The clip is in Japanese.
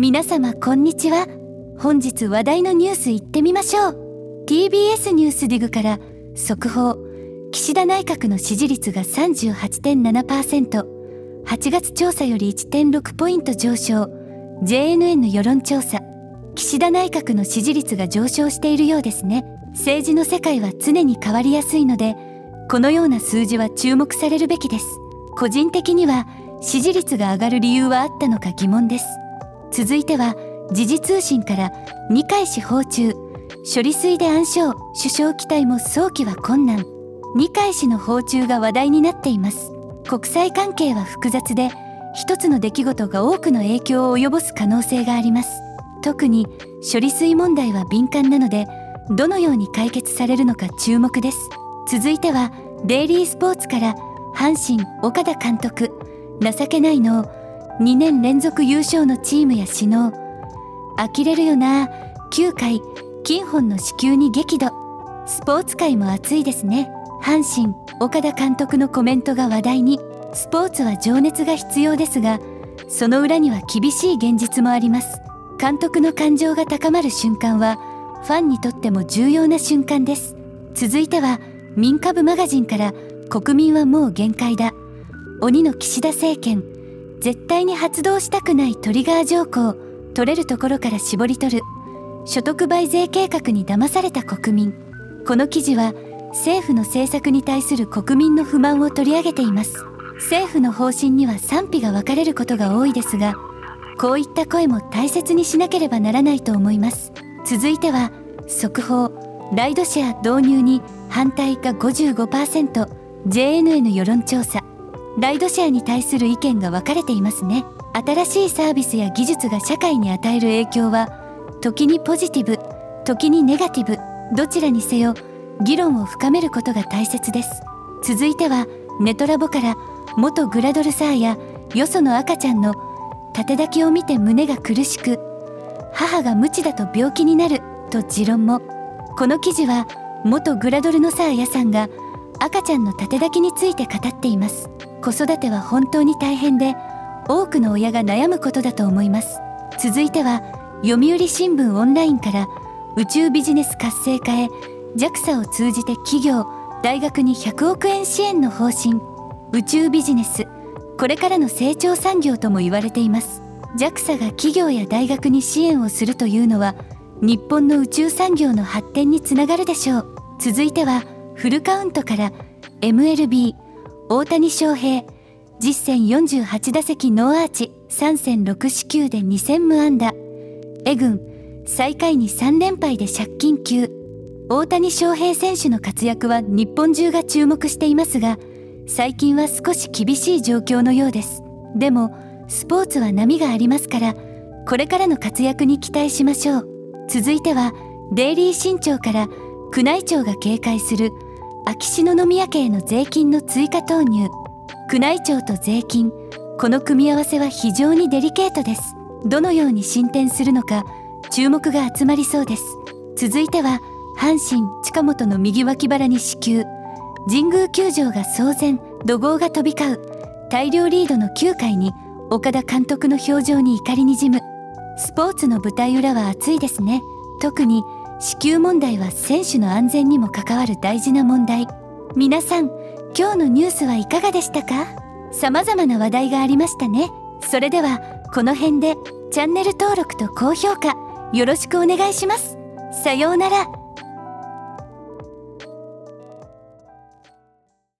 皆様こんにちは。本日話題のニュースいってみましょう。TBS ニュースディグから速報。岸田内閣の支持率が 38.7%8 月調査より1.6ポイント上昇。JNN 世論調査。岸田内閣の支持率が上昇しているようですね。政治の世界は常に変わりやすいのでこのような数字は注目されるべきです。個人的には支持率が上がる理由はあったのか疑問です。続いては時事通信から二階氏訪中処理水で暗礁首相期待も早期は困難。二階氏の訪中が話題になっています。国際関係は複雑で一つの出来事が多くの影響を及ぼす可能性があります。特に処理水問題は敏感なのでどのように解決されるのか注目です。続いてはデイリースポーツから阪神岡田監督情けないの2年連続優勝のチームや首脳。呆れるよな。9回金本の支給に激怒。スポーツ界も熱いですね。阪神岡田監督のコメントが話題に。スポーツは情熱が必要ですがその裏には厳しい現実もあります。監督の感情が高まる瞬間はファンにとっても重要な瞬間です。続いては民株マガジンから国民はもう限界だ。鬼の岸田政権。絶対に発動したくないトリガー条項取れるところから絞り取る。所得倍税計画に騙された国民。この記事は政府の政策に対する国民の不満を取り上げています。政府の方針には賛否が分かれることが多いですがこういった声も大切にしなければならないと思います。続いては速報。ライドシェア導入に反対が 55%JNN 世論調査。ライドシェアに対する意見が分かれていますね。新しいサービスや技術が社会に与える影響は時にポジティブ時にネガティブどちらにせよ議論を深めることが大切です。続いてはネトラボから元グラドルサーやよその赤ちゃんの縦抱きを見て胸が苦しく母が無知だと病気になると持論も。この記事は元グラドルのサーヤさんが赤ちゃんの縦抱きについて語っています。子育ては本当に大変で多くの親が悩むことだと思います。続いては読売新聞オンラインから宇宙ビジネス活性化へ JAXA を通じて企業大学に100億円支援の方針。宇宙ビジネスこれからの成長産業とも言われています。JAXA が企業や大学に支援をするというのは日本の宇宙産業の発展につながるでしょう。続いてはフルカウントから MLB 大谷翔平実戦48打席ノーアーチ3戦6四球で2戦無安打。エ軍最下位に3連敗で借金級大谷翔平選手の活躍は日本中が注目していますが最近は少し厳しい状況のようです。でもスポーツは波がありますからこれからの活躍に期待しましょう。続いてはデイリー新潮から宮内庁が警戒する秋篠宮家への税金の追加投入。宮内庁と税金。この組み合わせは非常にデリケートです。どのように進展するのか注目が集まりそうです。続いては阪神近本の右脇腹に支給。神宮球場が騒然怒号が飛び交う。大量リードの9回に岡田監督の表情に怒りにじむ。スポーツの舞台裏は熱いですね。特に子宮問題は選手の安全にも関わる大事な問題。皆さん今日のニュースはいかがでしたか？様々な話題がありましたね。それではこの辺でチャンネル登録と高評価よろしくお願いします。さようなら。